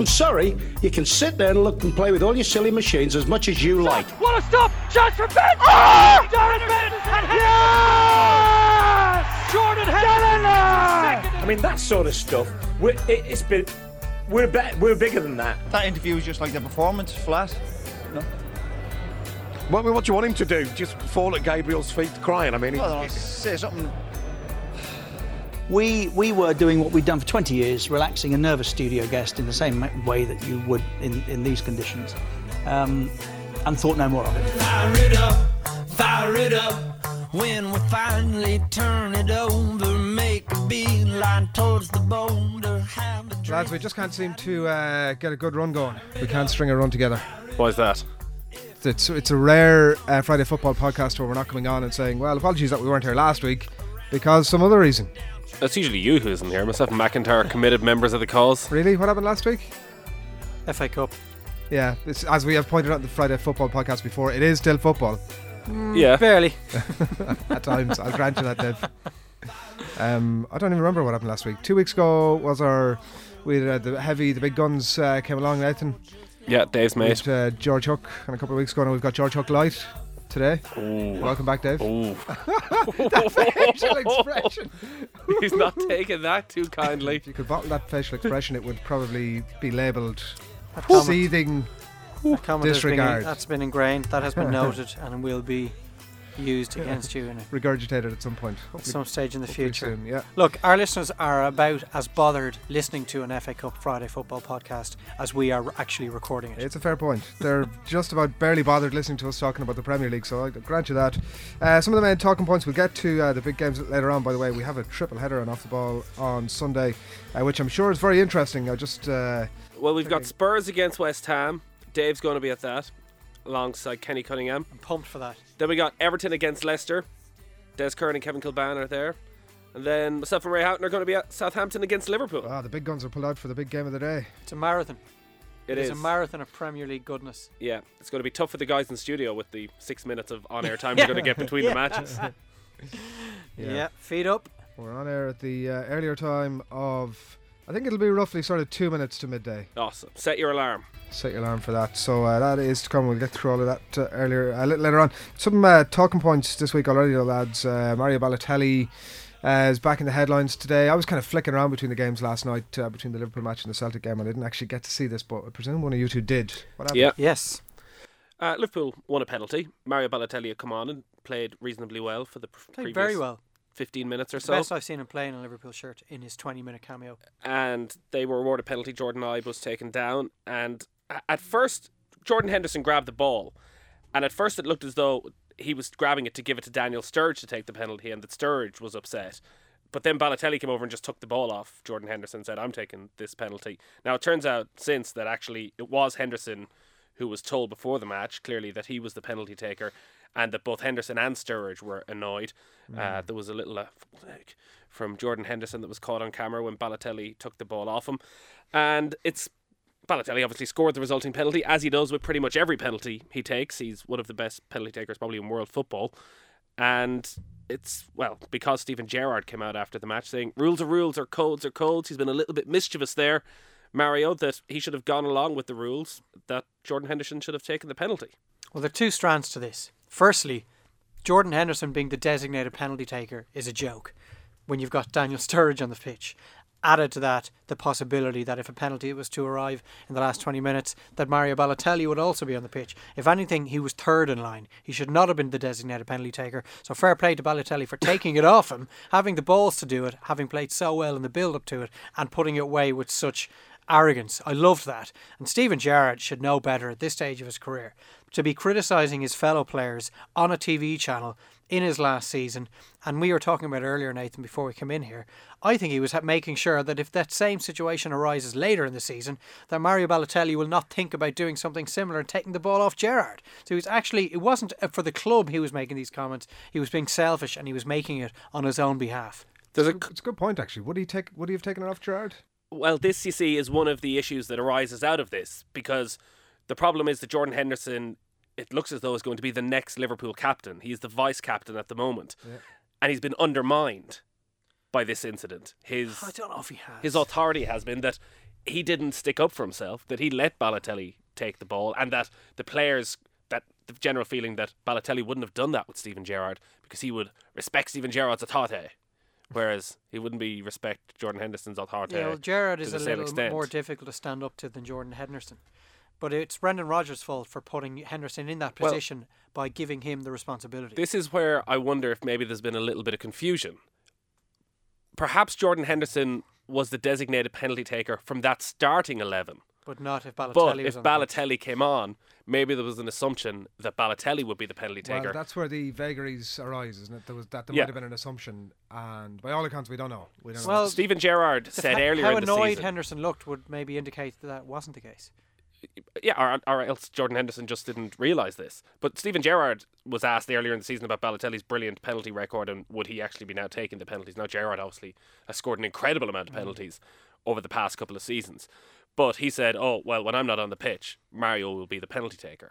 I'm sorry, you can sit there and look and play with all your silly machines as much as you like. What a stop! Chance for Bent! Oh! Darren Bent! And yes! Jordan Henderson! I mean, that sort of stuff. We're, it, it's been. We're be- we're bigger than that. That interview was just like the performance, flat. No. What, what do you want him to do? Just fall at Gabriel's feet crying? I mean, Well, he- don't know, say something. We, we were doing what we'd done for 20 years, relaxing a nervous studio guest in the same way that you would in, in these conditions, um, and thought no more of it. Fire it up, fire it up. When we finally turn it over, make a beeline towards the boulder. Have a. Lads, we just can't seem to uh, get a good run going. We can't string a run together. Why's that? It's it's a rare uh, Friday football podcast where we're not coming on and saying, well, apologies that we weren't here last week because some other reason. It's usually you who isn't here. Myself and McIntyre are committed members of the cause. Really? What happened last week? FA Cup. Yeah, it's, as we have pointed out in the Friday football podcast before, it is still football Yeah. Barely. at times. I'll grant you that, Dev. Um, I don't even remember what happened last week. Two weeks ago was our we had uh, the heavy, the big guns uh, came along. Nathan, Yeah, Dave's we mate. had, uh, George Hook, and a couple of weeks ago now we've got George Hook Light today. Ooh. Welcome back, Dave. Ooh. Facial expression. He's not taking that too kindly. If you could bottle that facial expression, it would probably be labelled seething. that comment been- disregard. that's been ingrained, that has been noted, and will be used against you in a- regurgitated at some point. at Hopefully- some stage in the future. soon, yeah. Look, our listeners are about as bothered listening to an FA Cup Friday football podcast as we are actually recording it. It's a fair point. They're just about barely bothered listening to us talking about the Premier League, so I grant you that. Uh, some of the main talking points, we'll get to uh, the big games later on, by the way. We have a triple header on Off the Ball on Sunday, uh, which I'm sure is very interesting. I just. Uh, Well, we've got Spurs against West Ham. Dave's going to be at that alongside Kenny Cunningham. I'm pumped for that. Then we got Everton against Leicester. Des Curran and Kevin Kilbane are there. And then myself and Ray Houghton are going to be at Southampton against Liverpool. ah, the big guns are pulled out for the big game of the day. It's a marathon. It is is. a marathon of Premier League goodness. Yeah, it's going to be tough for the guys in studio with the six minutes of on-air time we're going to get between the matches. Yeah. feed up. We're on air at the uh, earlier time of. I think it'll be roughly sort of two minutes to midday. Awesome. Set your alarm. Set your alarm for that. So uh, that is to come. We'll get through all of that uh, earlier, a little later on. Some uh, talking points this week already, though, lads. Uh, Mario Balotelli uh, is back in the headlines today. I was kind of flicking around between the games last night, uh, between the Liverpool match and the Celtic game. and I didn't actually get to see this, but I presume one of you two did. What happened? Yeah. Yes. Uh, Liverpool won a penalty. Mario Balotelli had come on and played reasonably well for the pr- Played previous very well. 15 minutes or so. best I've seen him play in a Liverpool shirt in his 20 minute cameo. and they were awarded a penalty. Jordan Ibe was taken down, and at first Jordan Henderson grabbed the ball, and at first it looked as though he was grabbing it to give it to Daniel Sturridge to take the penalty, and that Sturridge was upset. But then Balotelli came over and just took the ball off Jordan Henderson and said, "I'm taking this penalty." Now it turns out since that actually it was Henderson who was told before the match clearly that he was the penalty taker, and that both Henderson and Sturridge were annoyed. Uh, there was a little uh, from Jordan Henderson that was caught on camera when Balotelli took the ball off him, and it's Balotelli obviously scored the resulting penalty as he does with pretty much every penalty he takes. He's one of the best penalty takers probably in world football, and it's well because Steven Gerrard came out after the match saying rules are rules or codes are codes. He's been a little bit mischievous there, Mario, that he should have gone along with the rules that Jordan Henderson should have taken the penalty. Well, there are two strands to this. Firstly, Jordan Henderson being the designated penalty taker is a joke when you've got Daniel Sturridge on the pitch. Added to that, the possibility that if a penalty was to arrive in the last 20 minutes, that Mario Balotelli would also be on the pitch. If anything, he was third in line. He should not have been the designated penalty taker. So fair play to Balotelli for taking it off him, having the balls to do it, having played so well in the build up to it, and putting it away with such arrogance. I loved that. And Steven Gerrard should know better at this stage of his career. To be criticising his fellow players on a TV channel in his last season, and we were talking about earlier, Nathan, before we came in here, I think he was making sure that if that same situation arises later in the season, that Mario Balotelli will not think about doing something similar and taking the ball off Gerrard. So he was actually, it wasn't uh, for the club he was making these comments, he was being selfish and he was making it on his own behalf. There's a It's a good point, actually. Would he take? Would he have taken it off Gerrard? Well, this you see is one of the issues that arises out of this because the problem is that Jordan Henderson, it looks as though is going to be the next Liverpool captain. He's the vice captain at the moment, and he's been undermined by this incident. His I don't know if he has. his authority has been that he didn't stick up for himself, that he let Balotelli take the ball, and that the players, that the general feeling that Balotelli wouldn't have done that with Steven Gerrard because he would respect Steven Gerrard's authority, whereas he wouldn't be respect Jordan Henderson's authority. Yeah, well, Gerrard is a little extent. more difficult to stand up to than Jordan Henderson. But it's Brendan Rodgers' fault for putting Henderson in that Well- position by giving him the responsibility. This is where I wonder if maybe there's been a little bit of confusion. Perhaps Jordan Henderson was the designated penalty taker from that starting 11. But not if Balotelli But was if on the. Balotelli came on, maybe there was an assumption that Balotelli would be the penalty Well, taker. that's where the vagaries arise, isn't it? There was that there Yeah. might have been an assumption, and by all accounts, we don't know. We don't know. Well, Steven Gerrard said fa- earlier how in the annoyed season. Henderson looked would maybe indicate that that wasn't the case. yeah, or, or else Jordan Henderson just didn't realise this. But Steven Gerrard was asked earlier in the season about Balotelli's brilliant penalty record and would he actually be now taking the penalties. Now, Gerrard obviously has scored an incredible amount Mm. of penalties over the past couple of seasons. But he said, oh, well, when I'm not on the pitch, Mario will be the penalty taker.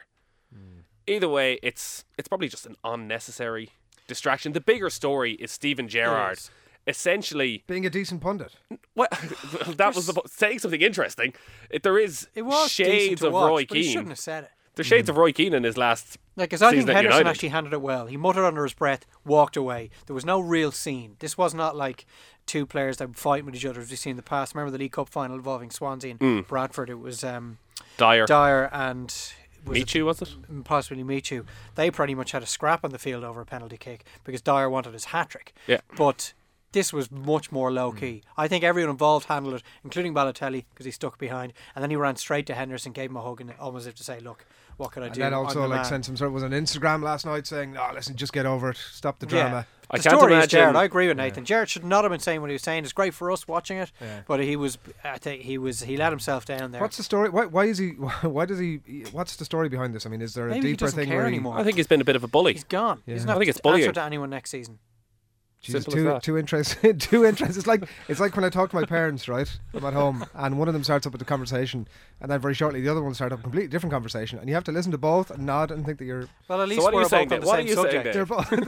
Mm. Either way, it's it's probably just an unnecessary distraction. The bigger story is Steven Gerrard. is. Essentially, Being a decent pundit. well, that was the, saying something interesting. It, there is It was shades of watch, Roy but he Keane. shouldn't have said it. There's shades of Roy Keane in his last Like, because I think Henderson United. actually handled it well. He muttered under his breath, walked away. There was no real scene. This was not like two players that were fighting with each other as we've seen in the past. Remember the League Cup final involving Swansea and Mm. Bradford? It was um, Dyer. Dyer and was it Michu, was it? possibly Michu. They pretty much had a scrap on the field over a penalty kick because Dyer wanted his hat trick. Yeah. But this was much more low key. I think everyone involved handled it, including Balotelli because he stuck behind, and then he ran straight to Henderson, gave him a hug, and almost as if to say, "Look, what can I And do?" then also the like man." sent some sort of was on Instagram last night saying, "No, listen, just get over it. Stop the Yeah. drama." I the can't story is imagine- Gerrard. I agree with Nathan. Gerrard should not have been saying what he was saying. It's great for us watching it, Yeah. but he was. I think he was. He let himself down there. What's the story? Why, why is he? Why does he? What's the story behind this? I mean, is there a Maybe he deeper doesn't thing care where he- anymore. I think he's been a bit of a bully. He's gone. He Yeah. doesn't I think it's to bullying. answer to anyone next season. Jesus, Simple as too that. too interested. too interested. It's like it's like when I talk to my parents, right? I'm at home, and one of them starts up with the conversation, and then very shortly the other one starts up a completely different conversation, and you have to listen to both and nod and think that you're. Well, at least what are we're you saying both on the What same are you saying subject. then? They're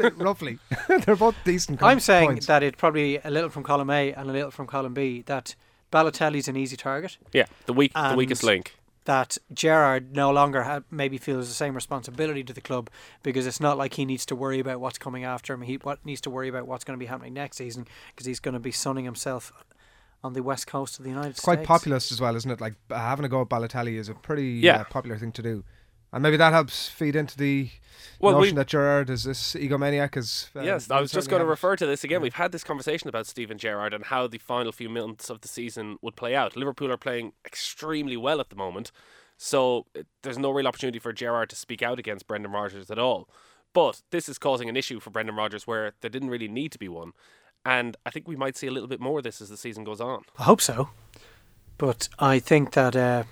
both roughly. they're both decent. com- I'm saying points. that it probably a little from column A and a little from column B. That Balotelli's an easy target. Yeah, the weak, the weakest link. That Gerrard no longer ha- maybe feels the same responsibility to the club because it's not like he needs to worry about what's coming after him. He what needs to worry about what's going to be happening next season because he's going to be sunning himself on the west coast of the United It's States. quite populist as well, isn't it? Like having a go at Balotelli is a pretty Yeah. uh, popular thing to do, and maybe that helps feed into the Well, we- notion that Gerrard is this egomaniac. Is uh, Yes, I was just certainly going to refer to this again. We've had this conversation about Steven Gerrard and how the final few months of the season would play out. Liverpool are playing extremely well at the moment, so uh, there's no real opportunity for Gerrard to speak out against Brendan Rodgers at all. But this is causing an issue for Brendan Rodgers where there didn't really need to be one. And I think we might see a little bit more of this as the season goes on. I hope so, but I think that uh,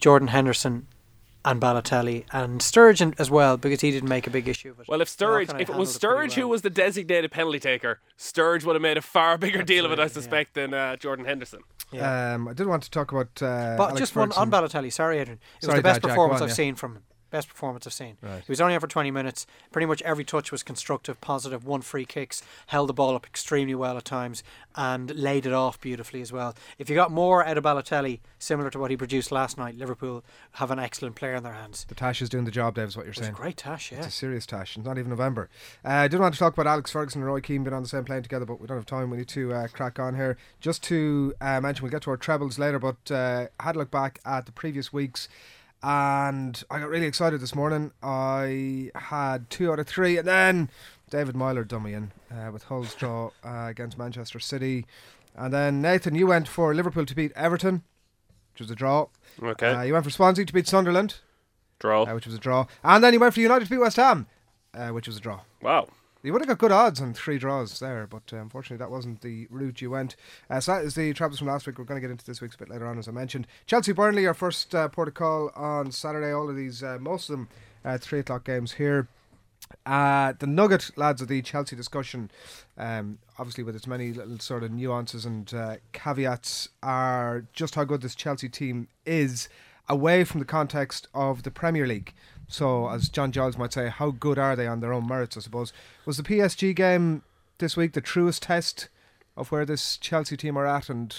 Jordan Henderson and Balotelli and Sturridge as well because he didn't make a big issue of it. Well, if They Sturridge, if it was handled pretty Sturridge who was the designated penalty taker, Sturridge would have made a far bigger deal of it, I suspect, than uh, Jordan Henderson. Yeah. Um, I did want to talk about. Uh, But Alex just one on Ferguson. Balotelli. Sorry, Adrian. It Sorry, was the best Dad, performance go on, I've yeah. seen from him. Best performance I've seen. Right. He was only on for 20 minutes. Pretty much every touch was constructive, positive. Won free kicks, held the ball up extremely well at times, and laid it off beautifully as well. If you got more out of Balotelli, similar to what he produced last night, Liverpool have an excellent player in their hands. The Tash is doing the job, Dave. Is what you're It was a saying. great tash, yeah. It's a serious tash. It's not even November. Uh, I didn't want to talk about Alex Ferguson and Roy Keane being on the same plane together, but we don't have time. We need to uh, crack on here. Just to uh, mention, we'll get to our trebles later, but uh, I had a look back at the previous weeks. And I got really excited this morning. I had two out of three, and then David Meyler dummy in uh, with Hull's draw uh, against Manchester City. And then Nathan, you went for Liverpool to beat Everton, which was a draw. Okay. Uh, you went for Swansea to beat Sunderland, Draw. uh, which was a draw. And then you went for United to beat West Ham, uh, which was a draw. Wow. You would have got good odds on three draws there, but uh, unfortunately that wasn't the route you went. Uh, so that is the trebles from last week. We're going to get into this week's a bit later on, as I mentioned. Chelsea Burnley, our first uh, port of call on Saturday. All of these, uh, most of them, uh, three o'clock games here. Uh, the nugget, lads, of the Chelsea discussion, um, obviously with its many little sort of nuances and uh, caveats, are just how good this Chelsea team is away from the context of the Premier League. So, as John Giles might say, how good are they on their own merits, I suppose. Was the PSG game this week the truest test of where this Chelsea team are at? And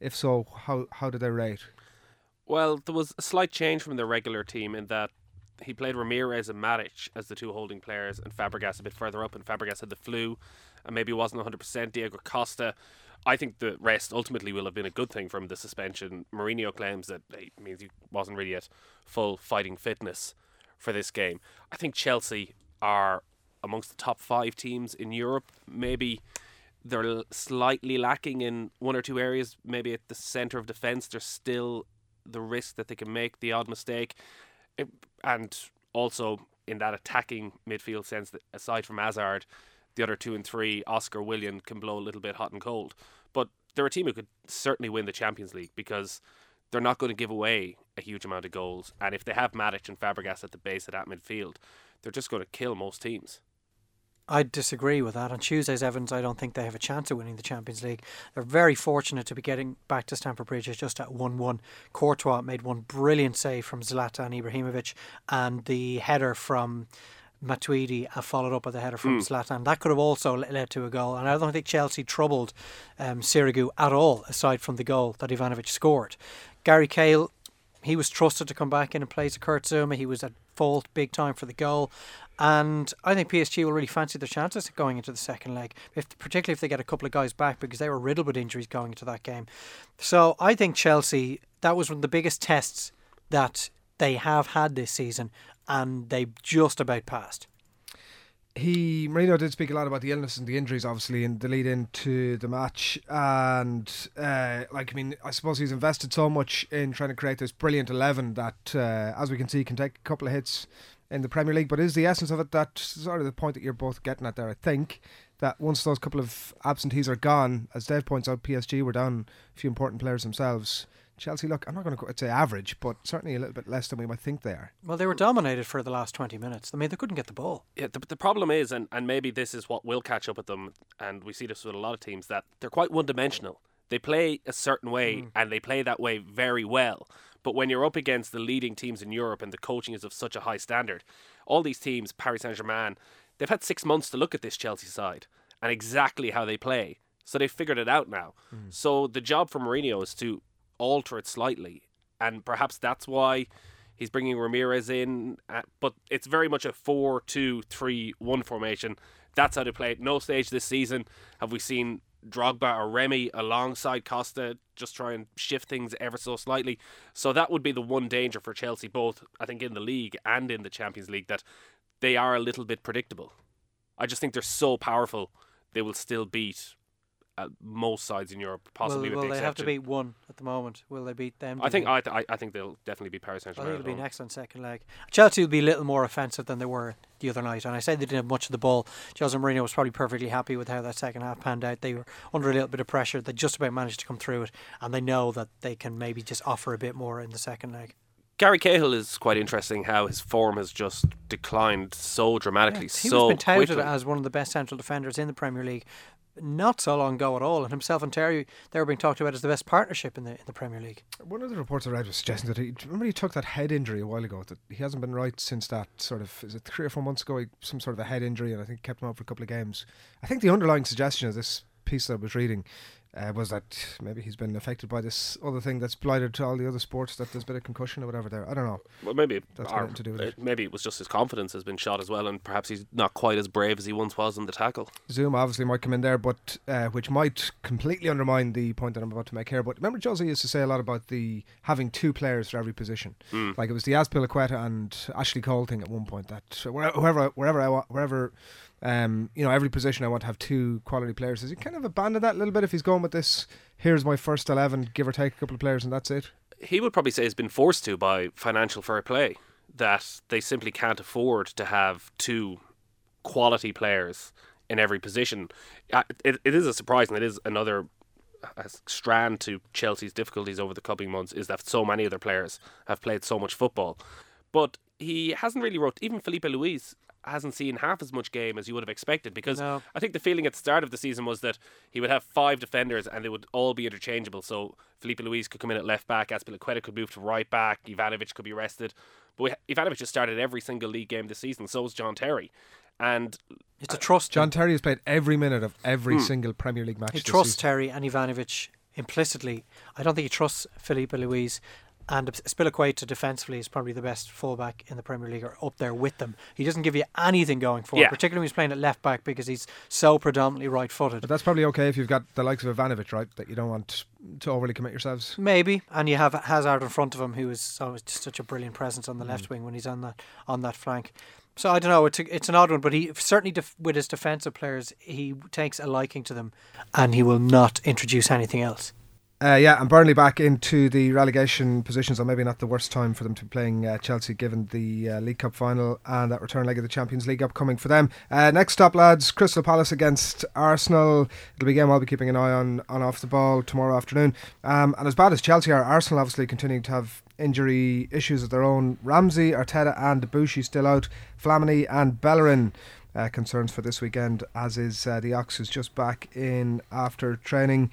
If so, how how did they rate? Well, there was a slight change from the regular team in that he played Ramires and Matic as the two holding players, and Fabregas a bit further up, and Fabregas had the flu, and maybe wasn't 100%. Diego Costa, I think the rest ultimately will have been a good thing from the suspension. Mourinho claims that it means he wasn't really at full fighting fitness for this game. I think Chelsea are amongst the top five teams in Europe. Maybe they're slightly lacking in one or two areas. Maybe at the centre of defence, there's still the risk that they can make the odd mistake. And also in that attacking midfield sense, that aside from Hazard, the other two and three, Oscar Willian can blow a little bit hot and cold. But they're a team who could certainly win the Champions League because they're not going to give away a huge amount of goals. And if they have Matic and Fabregas at the base of that midfield, they're just going to kill most teams. I disagree with that. On Tuesday's Evans, I don't think they have a chance of winning the Champions League. They're very fortunate to be getting back to Stamford Bridge It's just at 1 1. Courtois made one brilliant save from Zlatan Ibrahimovic, and the header from Matuidi followed up with a header from Zlatan. That could have also led to a goal. And I don't think Chelsea troubled um, Sirigu at all, aside from the goal that Ivanovic scored. Gary Cahill he was trusted to come back in and place Kurt Zouma. He was at fault big time for the goal. And I think PSG will really fancy their chances of going into the second leg, if particularly if they get a couple of guys back because they were riddled with injuries going into that game. So I think Chelsea, that was one of the biggest tests that they have had this season, and they just about passed. He Mourinho did speak a lot about the illness and the injuries, obviously, in the lead into the match. And uh, like, I mean, I suppose he's invested so much in trying to create this brilliant eleven that, uh, as we can see, can take a couple of hits in the Premier League. But is the essence of it that sort of the point that you're both getting at there? I think that once those couple of absentees are gone, as Dave points out, PSG were down a few important players themselves. Chelsea, look, I'm not going to say average, but certainly a little bit less than we might think they are. Well, they were dominated for the last 20 minutes. I mean, they couldn't get the ball. Yeah, the, the problem is, and, and maybe this is what will catch up with them, and we see this with a lot of teams, that they're quite one dimensional. They play a certain way, hmm. and they play that way very well. But when you're up against the leading teams in Europe and the coaching is of such a high standard, all these teams, Paris Saint Germain, they've had six months to look at this Chelsea side and exactly how they play. So they've figured it out now. Hmm. So the job for Mourinho is to alter it slightly, and perhaps that's why he's bringing Ramires in. Uh, but it's very much a four-two-three-one formation. That's how they play. At no stage this season have we seen Drogba or Remy alongside Costa just try and shift things ever so slightly. So that would be the one danger for Chelsea, both I think in the league and in the Champions League, that they are a little bit predictable. I just think they're so powerful they will still beat uh, most sides in Europe, possibly will with will the they have to beat one at the moment? Will they beat them? I think I, th- I I think they'll definitely be Paris Saint Germain. it'll be an excellent second leg. Chelsea will be a little more offensive than they were the other night, and I said they didn't have much of the ball. Jose Mourinho was probably perfectly happy with how that second half panned out. They were under a little bit of pressure. They just about managed to come through it, and they know that they can maybe just offer a bit more in the second leg. Gary Cahill is quite interesting. How his form has just declined so dramatically, He so was been touted quickly. as one of the best central defenders in the Premier League not so long ago at all, and himself and Terry they were being talked about as the best partnership in the in the Premier League. One of the reports I read was suggesting that he remember he took that head injury a while ago. That he hasn't been right since that sort of is it three or four months ago. Some sort of a head injury, and I think kept him out for a couple of games. I think the underlying suggestion of this piece that I was reading uh, was that maybe he's been affected by this other thing that's blighted to all the other sports. That there's a bit of concussion or whatever there. I don't know. Well, maybe That's nothing to do with it. Maybe it was just his confidence has been shot as well, and perhaps he's not quite as brave as he once was in the tackle. Zouma obviously might come in there, but uh, which might completely undermine the point that I'm about to make here. But remember, Jose used to say a lot about the having two players for every position. Like it was the Azpilicueta and Ashley Cole thing at one point. That where- wherever, wherever I wherever, um, you know, every position I want to have two quality players. Has he kind of abandoned that a little bit? If he's going with this, here's my first eleven, give or take a couple of players, and that's it. He would probably say he's been forced to by financial fair play that they simply can't afford to have two quality players in every position. It, it is a surprise, and it is another strand to Chelsea's difficulties over the coming months is that so many other players have played so much football. But he hasn't really wrote. Even Filipe Luis hasn't seen half as much game as you would have expected because No. I think the feeling at the start of the season was that he would have five defenders and they would all be interchangeable. So Filipe Luis could come in at left back, Azpilicueta could move to right back, Ivanovic could be rested. But we, Ivanovic has started every single league game this season. So has John Terry, and It's a trust. John Terry has played every minute of every hmm. single Premier League match. he trusts. Terry and Ivanovic implicitly, I don't think he trusts Filipe Luis. Azpilicueta defensively is probably the best fullback in the Premier League, or up there with them. He doesn't give you anything going forward, Yeah. particularly when he's playing at left back because he's so predominantly right-footed. But that's probably okay if you've got the likes of Ivanovic, right? That you don't want to overly commit yourselves. Maybe, and you have Hazard in front of him, who is always just such a brilliant presence on the Mm. left wing when he's on that on that flank. So I don't know. It's a, it's an odd one, but he certainly def- with his defensive players, he takes a liking to them, and he will not introduce anything else. Uh, yeah, and Burnley back into the relegation positions, so maybe not the worst time for them to be playing uh, Chelsea, given the uh, League Cup final and that return leg of the Champions League upcoming for them. Uh, next up, lads, Crystal Palace against Arsenal. It'll be a game I'll be keeping an eye on on off the ball tomorrow afternoon. Um, and as bad as Chelsea are, Arsenal obviously continuing to have injury issues of their own. Ramsey, Arteta, and Debuchy still out. Flamini and Bellerin. Uh, concerns for this weekend, as is uh, the Ox, who's just back in after training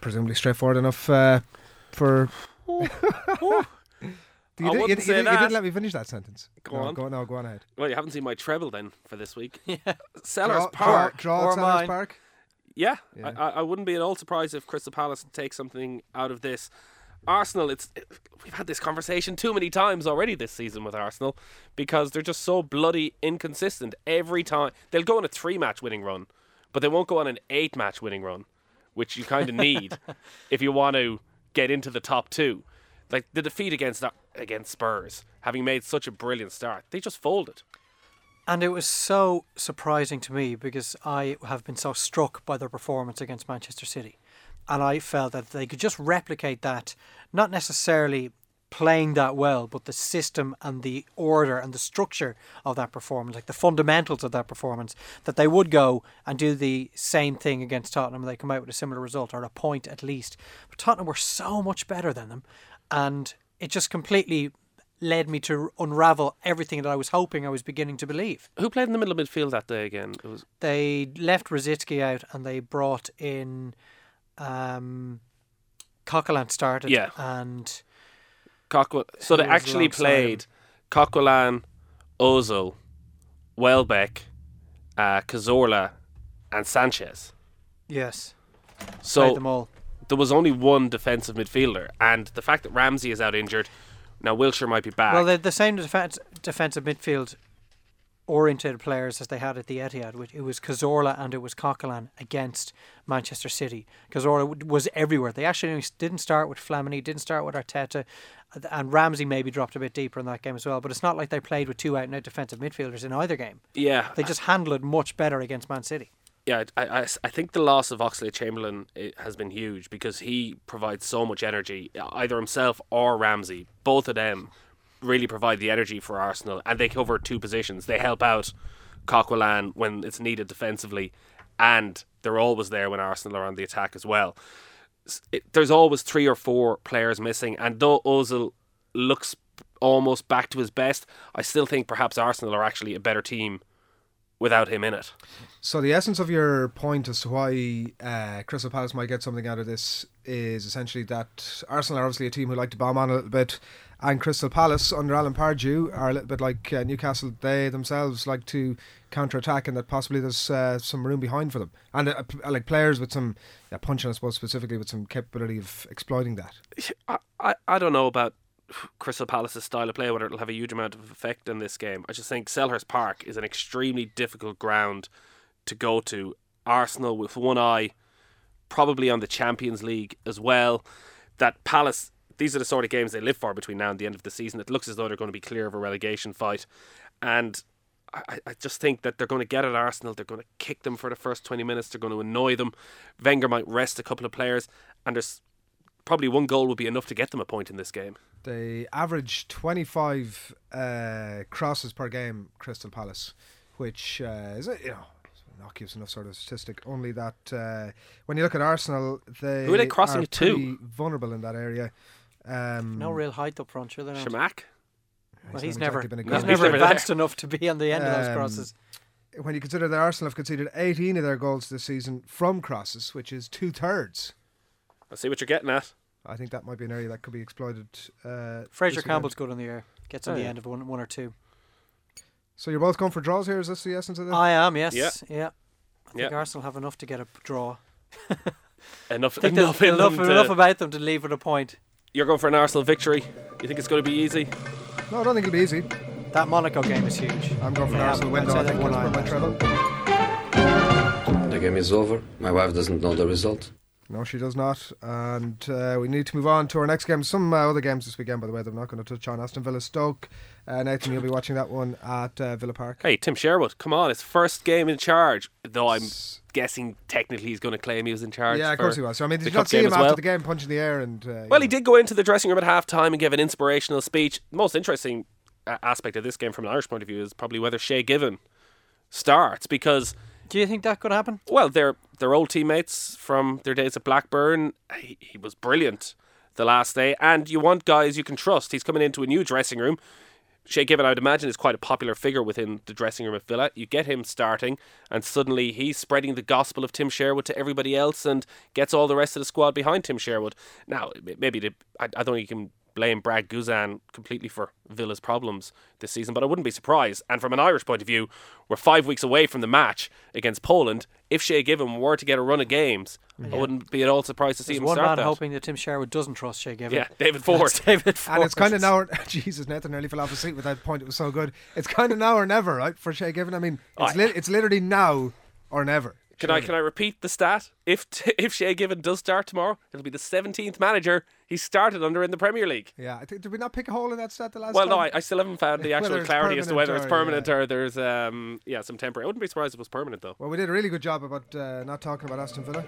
presumably straightforward enough uh, for. you, I did, you, wouldn't you say didn't- you didn't let me finish that sentence. Go no, on. Go, no, go on ahead. Well, you haven't seen my treble then for this week. Yeah. Selhurst draw, Park. Draw, draw Or Selhurst mine. Park. Yeah, Yeah. I, I I wouldn't be at all surprised if Crystal Palace take something out of this. Arsenal, it's we've had this conversation too many times already this season with Arsenal because they're just so bloody inconsistent every time. They'll go on a three-match winning run, but they won't go on an eight-match winning run, which you kind of need if you want to get into the top two. Like the defeat against uh, against Spurs, having made such a brilliant start, they just folded. And it was so surprising to me because I have been so struck by their performance against Manchester City. And I felt that they could just replicate that, not necessarily playing that well, but the system and the order and the structure of that performance, like the fundamentals of that performance, that they would go and do the same thing against Tottenham and they come out with a similar result or a point at least. But Tottenham were so much better than them. And it just completely led me to unravel everything that I was hoping I was beginning to believe. Who played in the middle of midfield that day again? It was They left Rosicky out and they brought in um, Coquelin started. Yeah. And Coquel- so they actually played Coquelin, Ozil, Welbeck, uh, Cazorla, and Sanchez. yes, So played them all. there was only one defensive midfielder, and the fact that Ramsey is out injured, now Wilshere might be back. Well, they're the same defense, defensive midfield oriented players as they had at the Etihad. which It was Cazorla and it was Coquelin against Manchester City. Cazorla was everywhere. They actually didn't start with Flamini, didn't start with Arteta, and Ramsey maybe dropped a bit deeper in that game as well. But it's not like they played with two out and out defensive midfielders in either game. yeah, They just handled it much better against Man City. yeah, I, I, I think the loss of Oxlade-Chamberlain has been huge because he provides so much energy, either himself or Ramsey. Both of them really provide the energy for Arsenal, and they cover two positions. They help out Coquelin when it's needed defensively, and they're always there when Arsenal are on the attack as well. It, there's always three or four players missing, and though Ozil looks almost back to his best, I still think perhaps Arsenal are actually a better team without him in it. So the essence of your point as to why uh, Crystal Palace might get something out of this is essentially that Arsenal are obviously a team who like to bomb on a little bit, and Crystal Palace under Alan Pardew are a little bit like uh, Newcastle. They themselves like to counter attack, and that possibly there's uh, some room behind for them, and uh, like players with some yeah, punching, I suppose, specifically with some capability of exploiting that. I, I, I don't know about Crystal Palace's style of play, whether it'll have a huge amount of effect in this game. I just think Selhurst Park is an extremely difficult ground to go to. Arsenal with one eye, probably on the Champions League as well. That Palace, these are the sort of games they live for between now and the end of the season. It looks as though they're going to be clear of a relegation fight. And I, I just think that they're going to get at Arsenal. They're going to kick them for the first 20 minutes. They're going to annoy them. Wenger might rest a couple of players. And there's probably one goal would be enough to get them a point in this game. They average 25 uh, crosses per game, Crystal Palace, which uh, is, a- you know, not innocuous enough sort of statistic. Only that uh, when you look at Arsenal, they Who are they crossing are to? vulnerable in that area. Um, No real height up front, sure they don't. Chamakh? Well, he's he's never, exactly been a he's good- He's never never there. advanced enough to be on the end of those Um, crosses. when you consider that Arsenal have conceded 18 of their goals this season from crosses, which is two thirds. I see what you're getting at. I think that might be an area that could be exploited. Uh, Fraser Campbell's weekend. good on the air. Gets on Oh, the yeah. end of one, one or two. So you're both going for draws here. Is this the essence of this? I am, yes. Yeah. Yeah. I think Yeah. Arsenal have enough to get a draw. enough, I think there's enough, enough, enough about them to leave with a point. You're going for an Arsenal victory. You think it's going to be easy? No, I don't think it'll be easy. That Monaco game is huge. I'm going for an Yeah, Arsenal I'd win. I think won that's eye my treble. The game is over. My wife doesn't know the result. No, she does not. And uh, we need to move on to our next game. Some uh, other games this weekend, by the way, that I'm not going to touch on. Aston Villa Stoke. Uh, Nathan, you'll be watching that one at uh, Villa Park. Hey, Tim Sherwood, come on, It's first game in charge. Though I'm guessing technically he's going to claim he was in charge. Yeah, of course he was. So, I mean, did you not see him after well. the game punching the air? and uh, Well, he did go into the dressing room at half time and give an inspirational speech. The most interesting uh, aspect of this game from an Irish point of view is probably whether Shay Given starts because, Do you think that could happen? well, they're, they're old teammates from their days at Blackburn. He, he was brilliant the last day, and you want guys you can trust. He's coming into a new dressing room. Shay Given, I would imagine, is quite a popular figure within the dressing room at Villa. You get him starting, and suddenly he's spreading the gospel of Tim Sherwood to everybody else and gets all the rest of the squad behind Tim Sherwood. Now, maybe the, I, I don't think you can blame Brad Guzan completely for Villa's problems this season, but I wouldn't be surprised. And from an Irish point of view, we're five weeks away from the match against Poland. If Shay Given were to get a run of games, I wouldn't be at all surprised to see There's him one start man that. hoping that Tim Sherwood doesn't trust Shay Given. Yeah, David Forde. David Forde. And it's kind of now, or, Jesus, Nathan nearly fell off his seat with that point. It was so good. It's kind of now or never, right, for Shay Given. I mean, it's, li- it's literally now or never. Can I can I repeat the stat? If t- if Shay Given does start tomorrow, it'll be the seventeenth manager he started under in the Premier League. Yeah, I think did we not pick a hole in that stat the last Well, time? no, I, I still haven't found the actual clarity as to whether it's permanent permanent or there's um yeah some temporary. I wouldn't be surprised if it was permanent though. Well, we did a really good job about uh, not talking about Aston Villa.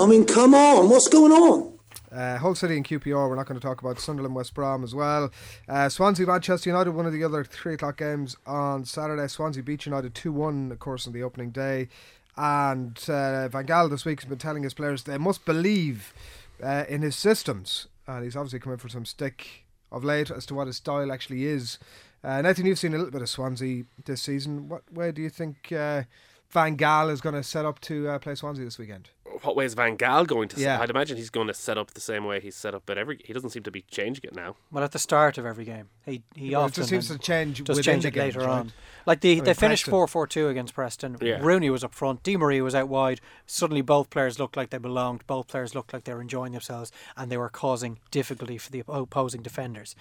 I mean, come on, what's going on? Uh, Hull City and QPR, we're not going to talk about Sunderland, West Brom as well. Uh, Swansea, Manchester United, one of the other three o'clock games on Saturday. Swansea beat United 2 1, of course, on the opening day. And uh, Van Gaal this week has been telling his players they must believe uh, in his systems. And he's obviously come in for some stick of late as to what his style actually is. Uh, Nathan, you've seen a little bit of Swansea this season. What way do you think uh, Van Gaal is going to set up to uh, play Swansea this weekend? What way is Van Gaal going to? Yeah. Set? I'd imagine he's going to set up the same way he's set up at every. He doesn't seem to be changing it now. Well, at the start of every game, he he Well, often just seems to change does change the it games, later right? on. Like they, I mean, they finished Preston- four four two against Preston. Yeah. Rooney was up front. Di Maria was out wide. Suddenly, both players looked like they belonged. Both players looked like they were enjoying themselves, and they were causing difficulty for the opposing defenders.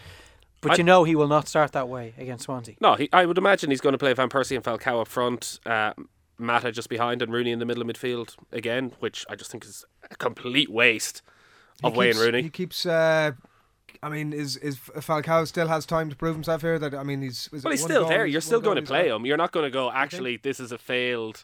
But I- you know he will not start that way against Swansea. No, he, I would imagine he's going to play Van Persie and Falcao up front, uh, Mata just behind, and Rooney in the middle of midfield again, which I just think is a complete waste of He Wayne keeps- Rooney. He keeps. Uh, I mean, is is Falcao still has time to prove himself here? That I mean, he's is Well, he's still there. You're still going to play him. You're not going to go. Actually, this is a failed.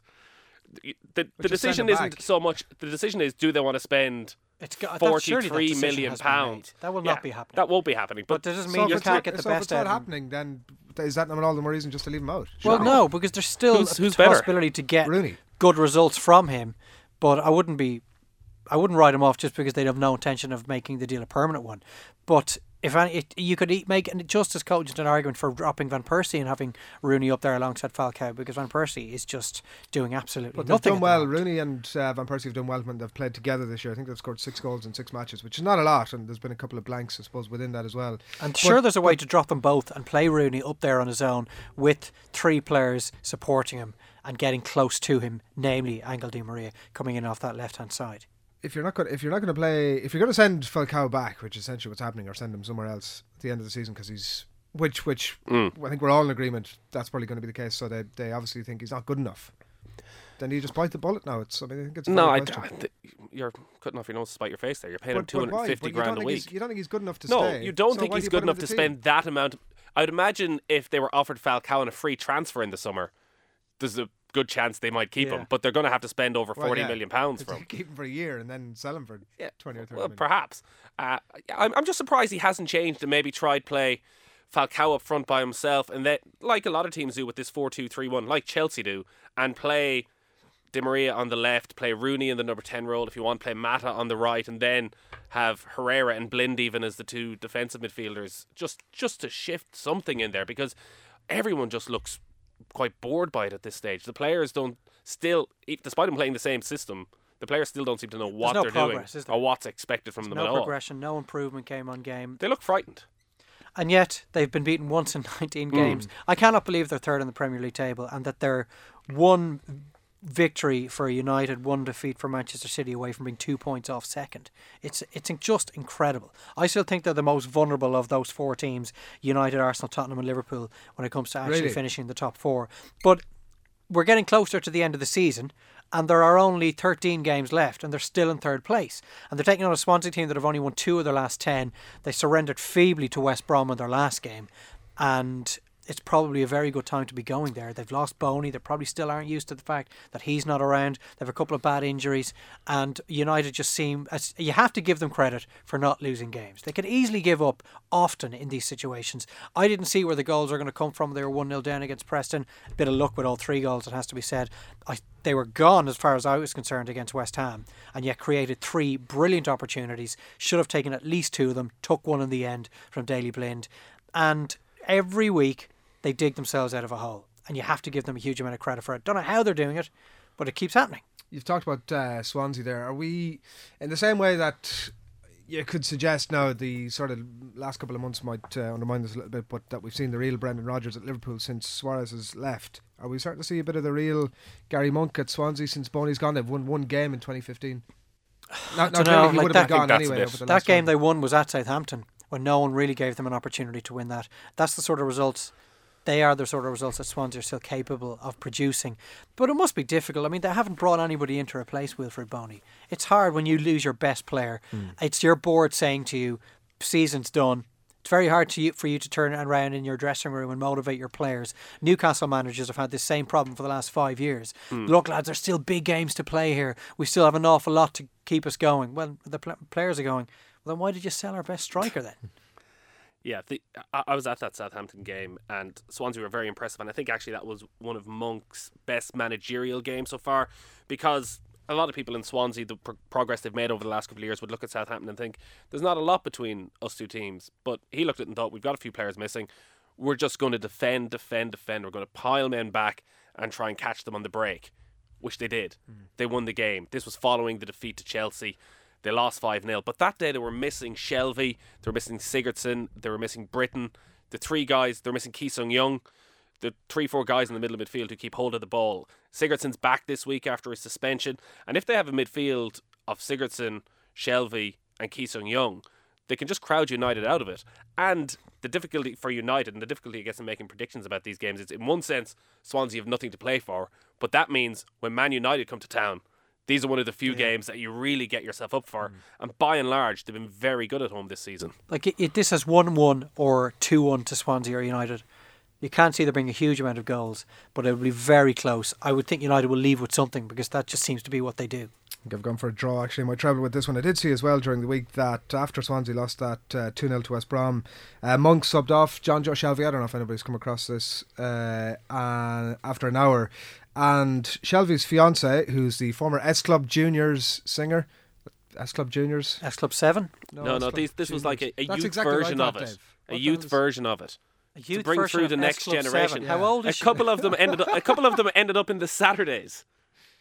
The, the But decision isn't back. so much. The decision is, do they want to spend It's got, that, surely that forty-three decision million has been made. pounds? That will Yeah, not be happening. That won't be happening. but But, that doesn't mean if you can't get the so best if it's not out of happening, then is that not all the more reason just to leave him out? Well, Surely. no, because there's still Who's- a who's better? possibility to get Rooney. good results from him. But I wouldn't be, I wouldn't write them off just because they'd have no intention of making the deal a permanent one. But if any, it, you could make an- just as cogent an argument for dropping Van Persie and having Rooney up there alongside Falcao because Van Persie is just doing absolutely But they've nothing. done well. Rooney and uh, Van Persie have done well when they've played together this year. I think they've scored six goals in six matches, which is not a lot, and there's been a couple of blanks, I suppose, within that as well. And But- sure, there's a way to drop them both and play Rooney up there on his own with three players supporting him and getting close to him, namely Angel Di Maria coming in off that left hand side. If you're not going, if you're not going to play, if you're going to send Falcao back, which is essentially what's happening, or send him somewhere else at the end of the season because he's which which Mm. I think we're all in agreement that's probably going to be the case. So they they obviously think he's not good enough. Then you just bite the bullet now. It's I mean I think it's no, I, question. I, th- you're cutting off your nose to spite your face there. You're paying him But- but why? 250 But grand a week. You don't think he's good enough to no, stay? you don't So think he's good him enough to team? spend that amount. I would imagine if they were offered Falcao in a free transfer in the summer, there's a good chance they might keep Yeah. him. But they're going to have to spend over Well, yeah. million pounds for him. keep him for a year and then sell him for Yeah, twenty or thirty. Well, million. perhaps. Uh, I'm, I'm just surprised he hasn't changed and maybe tried play Falcao up front by himself and that, like a lot of teams do with this 4 2 3 1, like Chelsea do, and play Di Maria on the left, play Rooney in the number 10 role if you want, play Mata on the right, and then have Herrera and Blind even as the two defensive midfielders, just, just to shift something in there because everyone just looks quite bored by it at this stage. The players don't still, despite them playing the same system, the players still don't seem to know what no they're doing or what's expected from them no at all. No progression, no improvement came on game. They look frightened. and yet they've been beaten once in 19 hmm. games. I cannot believe they're third in the Premier League table and that they're one victory for United, one defeat for Manchester City away from being two points off second. It's it's just incredible. I still think they're the most vulnerable of those four teams: United, Arsenal, Tottenham, and Liverpool when it comes to actually Really? finishing the top four. But we're getting closer to the end of the season, and there are only 13 games left, and they're still in third place. And they're taking on a Swansea team that have only won two of their last 10. They surrendered feebly to West Brom in their last game, and it's probably a very good time to be going there. They've lost Bony. They probably still aren't used to the fact that he's not around. They have a couple of bad injuries, and United just seem. As, you have to give them credit for not losing games. They could easily give up often in these situations. I didn't see where the goals are going to come from. They were 1 0 down against Preston. A bit of luck with all three goals, it has to be said. I, they were gone as far as I was concerned against West Ham, and yet created three brilliant opportunities. Should have taken at least two of them, took one in the end from Daley Blind. And every week, they dig themselves out of a hole. And you have to give them a huge amount of credit for it. Don't know how they're doing it, but it keeps happening. You've talked about uh, Swansea there. Are we in the same way that you could suggest now the sort of last couple of months might uh, undermine this a little bit, but that we've seen the real Brendan Rodgers at Liverpool since Suarez has left? Are we starting to see a bit of the real Gary Monk at Swansea since Bony's gone? They've won one game in 2015. Now, now Dunno, clearly he like would that- have been gone anyway. over the That last game while. they won was at Southampton when no one really gave them an opportunity to win that. That's the sort of results. They are the sort of results that Swansea are still capable of producing. But it must be difficult. I mean, they haven't brought anybody in to replace Wilfried Bony. It's hard when you lose your best player. Hmm. It's your board saying to you, season's done. It's very hard to you, for you to turn around in your dressing room and motivate your players. Newcastle managers have had this same problem for the last five years. Hmm. Look, lads, there's still big games to play here. We still have an awful lot to keep us going. Well, the pl- players are going. Well, then why did you sell our best striker then? Yeah, the, I, I was at that Southampton game, and Swansea were very impressive. And I think actually that was one of Monk's best managerial games so far, because a lot of people in Swansea, the pro- progress they've made over the last couple of years, would look at Southampton and think there's not a lot between us two teams. But he looked at it and thought we've got a few players missing. We're just going to defend, defend, defend. We're going to pile men back and try and catch them on the break, which they did. Hmm. They won the game. This was following the defeat to Chelsea. They lost 5 0. But that day they were missing Shelvey, they were missing Sigurdsson, they were missing Britton. The three guys, they're missing Ki Sung Young. The three, four guys in the middle of midfield who keep hold of the ball. Sigurdsson's back this week after his suspension. And if they have a midfield of Sigurdsson, Shelvey, and Ki Sung Young, they can just crowd United out of it. And the difficulty for United and the difficulty, I guess, in making predictions about these games is in one sense, Swansea have nothing to play for. But that means when Man United come to town, these are one of the few games that you really get yourself up for. And by and large, they've been very good at home this season. Like it, it, this has one one or two one to Swansea or United. You can't see there being a huge amount of goals, but it will be very close. I would think United will leave with something because that just seems to be what they do. I think I've gone for a draw actually in my treble with this one. I did see as well during the week that after Swansea lost that uh, 2 0 to West Brom, uh, Monk subbed off Jonjo Shelvey. I don't know if anybody's come across this uh, and after an hour. And Shelvey's fiance, who's the former S Club Juniors singer, S Club Juniors. S Club 7? No, S no, these, this was like a, a youth exactly version thought, of it. A youth the hell is- version of it. A to bring through the next generation. 7. How old A is she? couple of them ended up. A couple of them ended up in the Saturdays.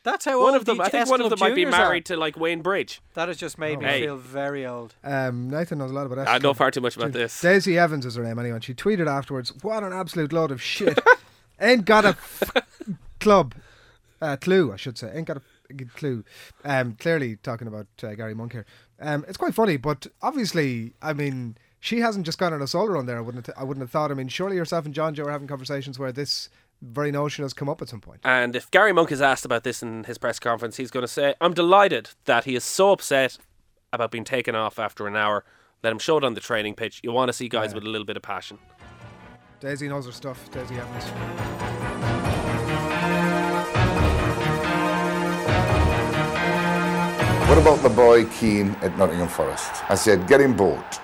That's how One old of them, I think, S one of them might be juniors are. married to like Wayne Bridge. That has just made me Hey. feel very old. Um, Nathan knows a lot about S I know far too much about this. Daisy Evans is her name anyway. She tweeted afterwards, "What an absolute load of shit! Ain't got a f- club, uh, clue, I should say. Ain't got a f- clue." Um, clearly talking about uh, Gary Monk here. Um, it's quite funny, but obviously, I mean, she hasn't just gone on a solo run there. I wouldn't. Have I wouldn't have thought. I mean, surely yourself and Jonjo are having conversations where this very notion has come up at some point. And if Gary Monk is asked about this in his press conference, he's going to say, I'm delighted that he is so upset about being taken off after an hour. Let him show it on the training pitch. You want to see guys Yeah. with a little bit of passion. Daisy knows her stuff. Daisy Evans. What about the boy Keane at Nottingham Forest? I said, get him bought.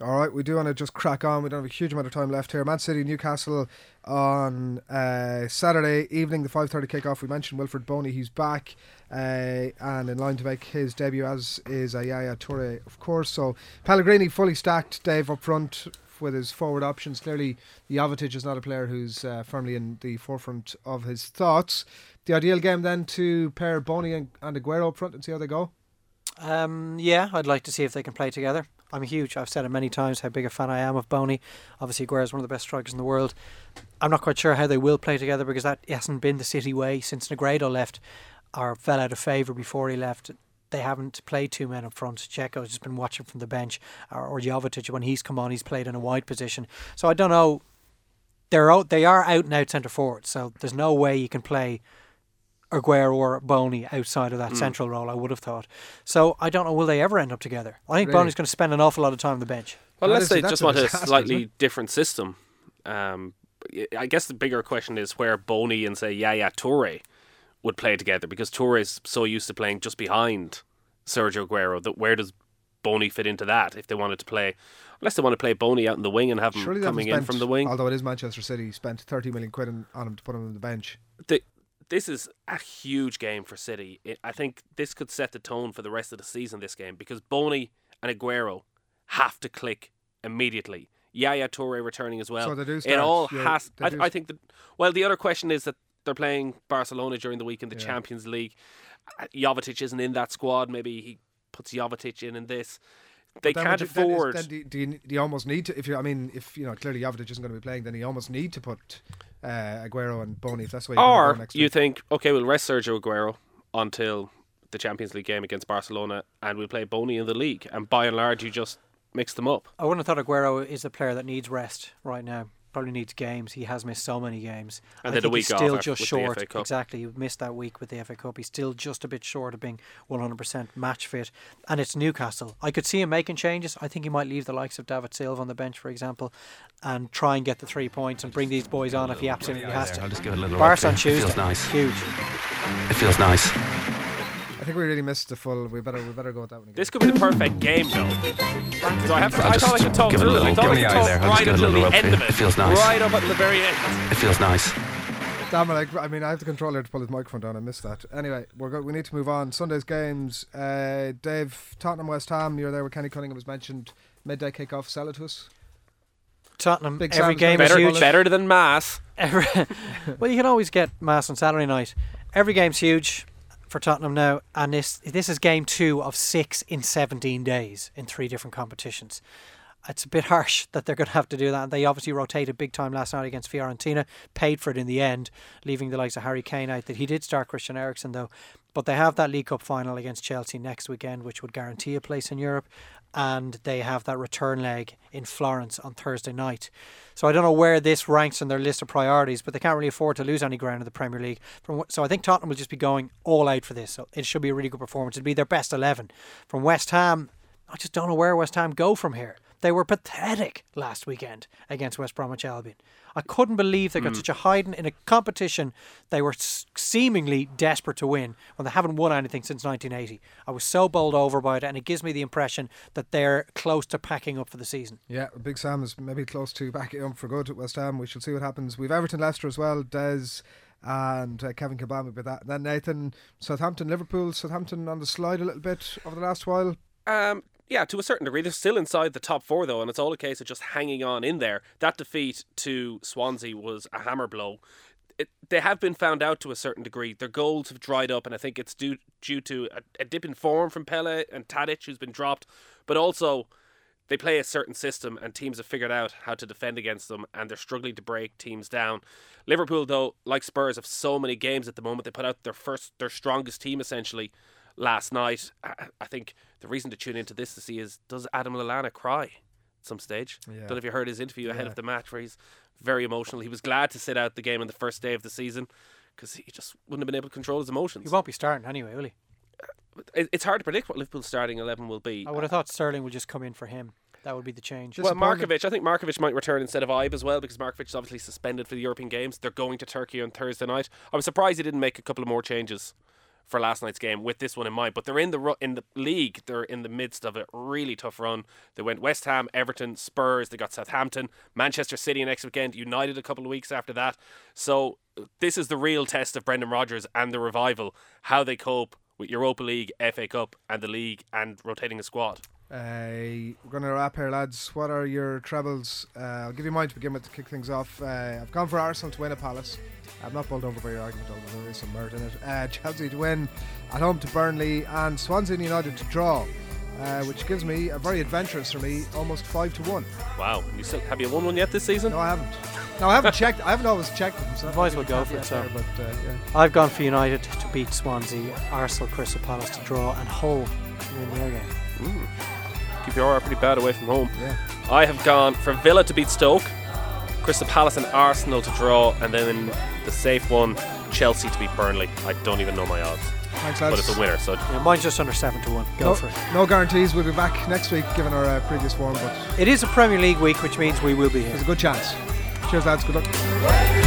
All right, we do want to just crack on. We don't have a huge amount of time left here. Man City, Newcastle on uh, Saturday evening, the five thirty kickoff. We mentioned Wilfried Bony; he's back uh, and in line to make his debut, as is uh, Yaya Toure, of course. So Pellegrini fully stacked. Dave up front with his forward options. Clearly, Jovetic is not a player who's uh, firmly in the forefront of his thoughts. The ideal game then to pair Bony and, and Aguero up front and see how they go. Um, yeah, I'd like to see if they can play together. I'm huge. I've said it many times how big a fan I am of Bony. Obviously, Aguero is one of the best strikers in the world. I'm not quite sure how they will play together because that hasn't been the City way since Negredo left or fell out of favour before he left. They haven't played two men up front. Dzeko's just been watching from the bench, or, or Jovetic when he's come on, he's played in a wide position. So I don't know. They're out, they are out and out centre forward. So there's no way you can play Aguero or Bony outside of that Mm. central role. I would have thought. So I don't know. Will they ever end up together? I think Really? Bony's going to spend an awful lot of time on the bench. Well, unless they just want a slightly different system. Um, I guess the bigger question is where Boney and say Yaya Toure would play together because Toure is so used to playing just behind Sergio Aguero that where does Bony fit into that if they wanted to play unless they want to play Bony out in the wing and have him Surely they haven't coming in from the wing. Although it is Manchester City, spent 30 million quid on, him to put him on the bench. the, this is a huge game for City. It, I think this could set the tone for the rest of the season. This game because Bony and Aguero have to click immediately. Yaya Toure returning as well. So they do it all yeah, has. I, I think that. Well, the other question is that they're playing Barcelona during the week in the Yeah. Champions League. Uh, Jovetic isn't in that squad. Maybe he puts Jovetic in in this. They Then can't would you- then is- afford. Then do, you- do, you, do you almost need to? If you, I mean, if you know clearly Jovetic isn't going to be playing, then you almost need to put uh, Aguero and Bony. If that's the you're gonna Or go next you week. think, okay, we'll rest Sergio Aguero until the Champions League game against Barcelona, and we'll play Bony in the league. And by and large, you just mix them up. I wouldn't have thought Aguero is a player that needs rest right now. Probably needs games. He has missed so many games. And I then a think he's week off still after- just with the short. FA Cup. Exactly. He missed that week with the FA Cup. He's still just a bit short of being 100% match fit. And it's Newcastle. I could see him making changes. I think he might leave the likes of David Silva on the bench, for example, and try and get the three points and bring these boys on if he absolutely has to. I'll just give it a little Barca on for you. It Tuesday. feels nice. Huge. It feels nice. I think we really missed the full. We better we better go with that one again. This could be the perfect game, though. So I have to. I'll I thought I could talk give it a through. I little- thought give I me could eye talk there. I'll just right give it a until little the rub end of it. It feels nice. Right up at the very end. It feels nice. Damn it! I, I mean, I have the controller to pull his microphone down. I missed that. Anyway, we're go- we need to move on. Sunday's games. Uh, Dave, Tottenham, West Ham. You're there with Kenny Cunningham was mentioned. Midday kickoff. Sell it to us. Tottenham, Big every Sam's game gonna is Better, huge. better than Mass. Every, well, you can always get Mass on Saturday night. Every game's huge for Tottenham now, and this this is game two of six in 17 days in three different competitions. It's a bit harsh that they're going to have to do that. They obviously rotated big time last night against Fiorentina, paid for it in the end, leaving the likes of Harry Kane out. That he did start Christian Eriksen though, but they have that League Cup final against Chelsea next weekend, which would guarantee a place in Europe, and they have that return leg in Florence on Thursday night. So I don't know where this ranks in their list of priorities, but they can't really afford to lose any ground in the Premier League. From so I think Tottenham will just be going all out for this. So it should be a really good performance. It'll be their best eleven. From West Ham, I just don't know where West Ham go from here. They were pathetic last weekend against West Bromwich Albion. I couldn't believe they got Mm. such a hiding in a competition they were seemingly desperate to win when they haven't won anything since 1980. I was so bowled over by it, and it gives me the impression that they're close to packing up for the season. Yeah, Big Sam is maybe close to backing up for good at West Ham. We shall see what happens. We've Everton, Leicester as well. Des and uh, Kevin Kilbane with that. And then Nathan, Southampton, Liverpool. Southampton on the slide a little bit over the last while. Um, yeah, to a certain degree. They're still inside the top four, though, and it's all a case of just hanging on in there. That defeat to Swansea was a hammer blow. It, they have been found out to a certain degree. Their goals have dried up, and I think it's due due to a, a dip in form from Pellè and Tadic, who's been dropped, but also they play a certain system, and teams have figured out how to defend against them, and they're struggling to break teams down. Liverpool, though, like Spurs, have so many games at the moment. They put out their first, their strongest team essentially last night. I, think the reason to tune into this to see is does Adam Lallana cry at some stage? Yeah. Don't know if you heard his interview ahead Yeah. of the match where he's very emotional. He was glad to sit out the game on the first day of the season because he just wouldn't have been able to control his emotions. He won't be starting anyway, will he? It's hard to predict what Liverpool's starting eleven will be. I would have thought Sterling would just come in for him. That would be the change. Well, Markovic, I think Markovic might return instead of Ibe as well because Markovic is obviously suspended for the European Games. They're going to Turkey on Thursday night. I was surprised he didn't make a couple of more changes for last night's game with this one in mind. But they're in the ru- in the league. They're in the midst of a really tough run. They went West Ham, Everton, Spurs. They got Southampton, Manchester City next weekend, United a couple of weeks after that. So this is the real test of Brendan Rodgers and the revival. How they cope with Europa League, FA Cup, and the league, and rotating the squad. Uh, we're going to wrap here, lads. What are your trebles? Uh, I'll give you mine to begin with to kick things off. Uh, I've gone for Arsenal to win at Palace. I'm not bowled over by your argument, although there is some merit in it. Uh, Chelsea to win at home to Burnley and Swansea United to draw. uh, which gives me a very adventurous for me, almost five to one. Wow. You still, have you won one yet this season? No, I haven't. No, I haven't checked. I haven't always checked them. So Might as well go for it. So. There, but uh, yeah. I've gone for United to beat Swansea, Arsenal, Crystal Palace to draw, and Hull to win their game. Mm. QPR are pretty bad away from home. Yeah. I have gone for Villa to beat Stoke, Crystal Palace and Arsenal to draw, and then the safe one, Chelsea to beat Burnley. I don't even know my odds. Thanks, But it's a winner, so Yeah, mine's just under seven to one. Go no, for it. no guarantees. We'll be back next week, given our uh, previous form, but It is a Premier League week, which means we will be here. there's a good chance. Cheers, lads. Good luck.